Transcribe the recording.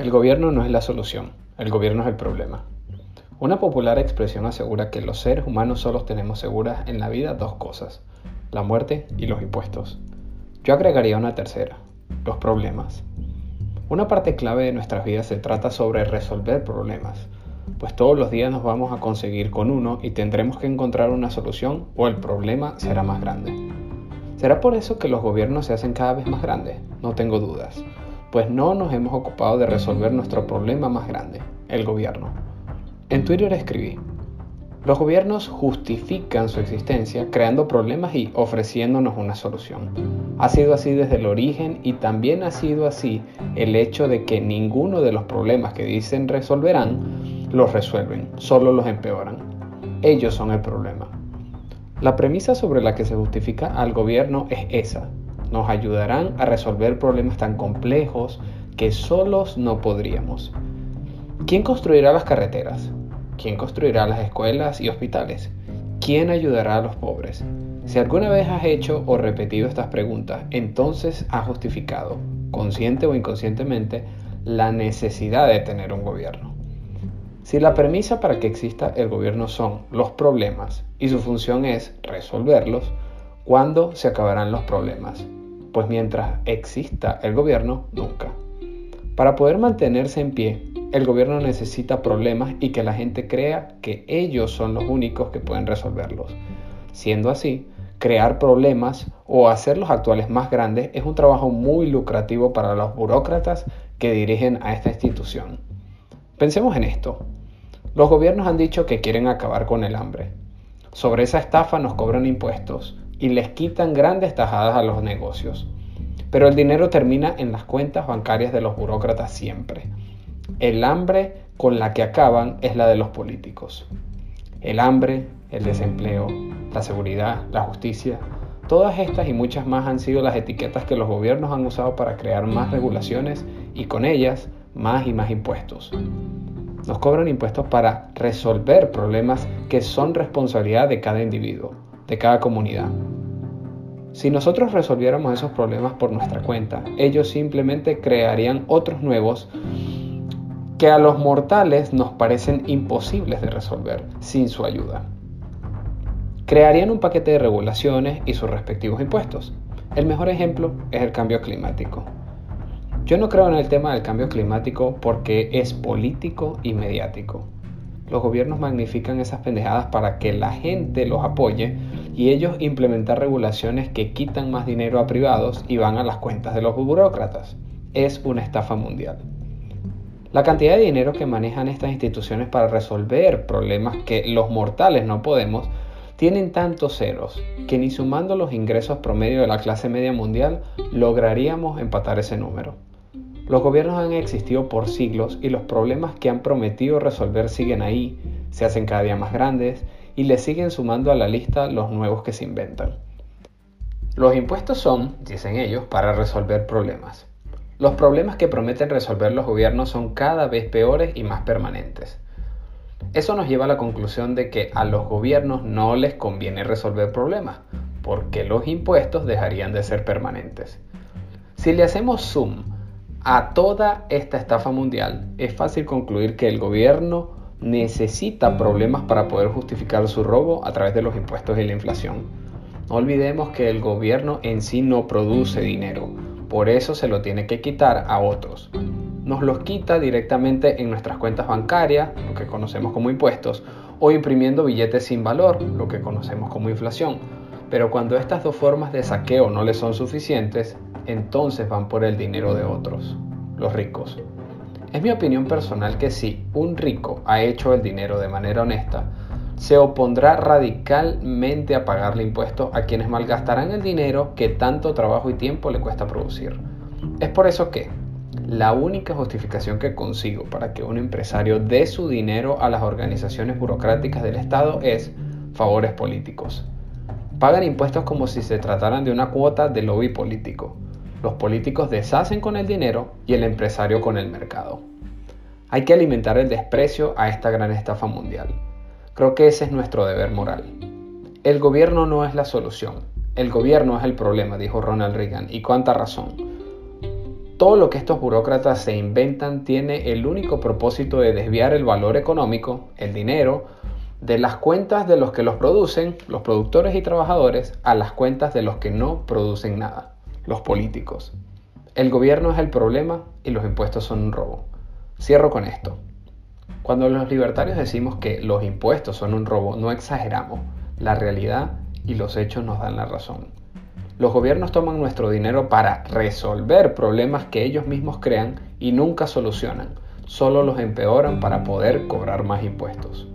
El gobierno no es la solución, el gobierno es el problema. Una popular expresión asegura que los seres humanos solo tenemos seguras en la vida dos cosas, la muerte y los impuestos. Yo agregaría una tercera, los problemas. Una parte clave de nuestras vidas se trata sobre resolver problemas, pues todos los días nos vamos a conseguir con uno y tendremos que encontrar una solución o el problema será más grande. ¿Será por eso que los gobiernos se hacen cada vez más grandes? No tengo dudas pues no nos hemos ocupado de resolver nuestro problema más grande, el gobierno. En Twitter escribí, los gobiernos justifican su existencia creando problemas y ofreciéndonos una solución. Ha sido así desde el origen y también ha sido así el hecho de que ninguno de los problemas que dicen resolverán los resuelven, solo los empeoran. Ellos son el problema. La premisa sobre la que se justifica al gobierno es esa, nos ayudarán a resolver problemas tan complejos que solos no podríamos. ¿Quién construirá las carreteras? ¿Quién construirá las escuelas y hospitales? ¿Quién ayudará a los pobres? Si alguna vez has hecho o repetido estas preguntas, entonces has justificado, consciente o inconscientemente, la necesidad de tener un gobierno. Si la premisa para que exista el gobierno son los problemas y su función es resolverlos, ¿cuándo se acabarán los problemas? Pues mientras exista el gobierno, nunca. Para poder mantenerse en pie, el gobierno necesita problemas y que la gente crea que ellos son los únicos que pueden resolverlos. Siendo así, crear problemas o hacer los actuales más grandes es un trabajo muy lucrativo para los burócratas que dirigen a esta institución. Pensemos en esto. Los gobiernos han dicho que quieren acabar con el hambre. Sobre esa estafa nos cobran impuestos, y les quitan grandes tajadas a los negocios. Pero el dinero termina en las cuentas bancarias de los burócratas siempre. El hambre con la que acaban es la de los políticos. El hambre, el desempleo, la seguridad, la justicia, todas estas y muchas más han sido las etiquetas que los gobiernos han usado para crear más regulaciones y con ellas más y más impuestos. Nos cobran impuestos para resolver problemas que son responsabilidad de cada individuo, de cada comunidad. Si nosotros resolviéramos esos problemas por nuestra cuenta, ellos simplemente crearían otros nuevos que a los mortales nos parecen imposibles de resolver sin su ayuda. Crearían un paquete de regulaciones y sus respectivos impuestos. El mejor ejemplo es el cambio climático. Yo no creo en el tema del cambio climático porque es político y mediático. Los gobiernos magnifican esas pendejadas para que la gente los apoye y ellos implementar regulaciones que quitan más dinero a privados y van a las cuentas de los burócratas. Es una estafa mundial. La cantidad de dinero que manejan estas instituciones para resolver problemas que los mortales no podemos tienen tantos ceros que ni sumando los ingresos promedio de la clase media mundial lograríamos empatar ese número. Los gobiernos han existido por siglos y los problemas que han prometido resolver siguen ahí, se hacen cada día más grandes y le siguen sumando a la lista los nuevos que se inventan. Los impuestos son, dicen ellos, para resolver problemas. Los problemas que prometen resolver los gobiernos son cada vez peores y más permanentes. Eso nos lleva a la conclusión de que a los gobiernos no les conviene resolver problemas, porque los impuestos dejarían de ser permanentes. Si le hacemos zoom a toda esta estafa mundial, es fácil concluir que el gobierno necesita problemas para poder justificar su robo a través de los impuestos y la inflación. No olvidemos que el gobierno en sí no produce dinero, por eso se lo tiene que quitar a otros. Nos los quita directamente en nuestras cuentas bancarias, lo que conocemos como impuestos, o imprimiendo billetes sin valor, lo que conocemos como inflación. Pero cuando estas dos formas de saqueo no le son suficientes, entonces van por el dinero de otros, los ricos. Es mi opinión personal que si un rico ha hecho el dinero de manera honesta, se opondrá radicalmente a pagarle impuestos a quienes malgastarán el dinero que tanto trabajo y tiempo le cuesta producir. Es por eso que la única justificación que consigo para que un empresario dé su dinero a las organizaciones burocráticas del Estado es favores políticos. Pagan impuestos como si se trataran de una cuota de lobby político los políticos deshacen con el dinero y el empresario con el mercado. Hay que alimentar el desprecio a esta gran estafa mundial. Creo que ese es nuestro deber moral. El gobierno no es la solución, el gobierno es el problema, dijo Ronald Reagan, y cuánta razón. Todo lo que estos burócratas se inventan tiene el único propósito de desviar el valor económico, el dinero, de las cuentas de los que los producen, los productores y trabajadores, a las cuentas de los que no producen nada, los políticos. El gobierno es el problema y los impuestos son un robo. Cierro con esto. Cuando los libertarios decimos que los impuestos son un robo, no exageramos. La realidad y los hechos nos dan la razón. Los gobiernos toman nuestro dinero para resolver problemas que ellos mismos crean y nunca solucionan, solo los empeoran para poder cobrar más impuestos.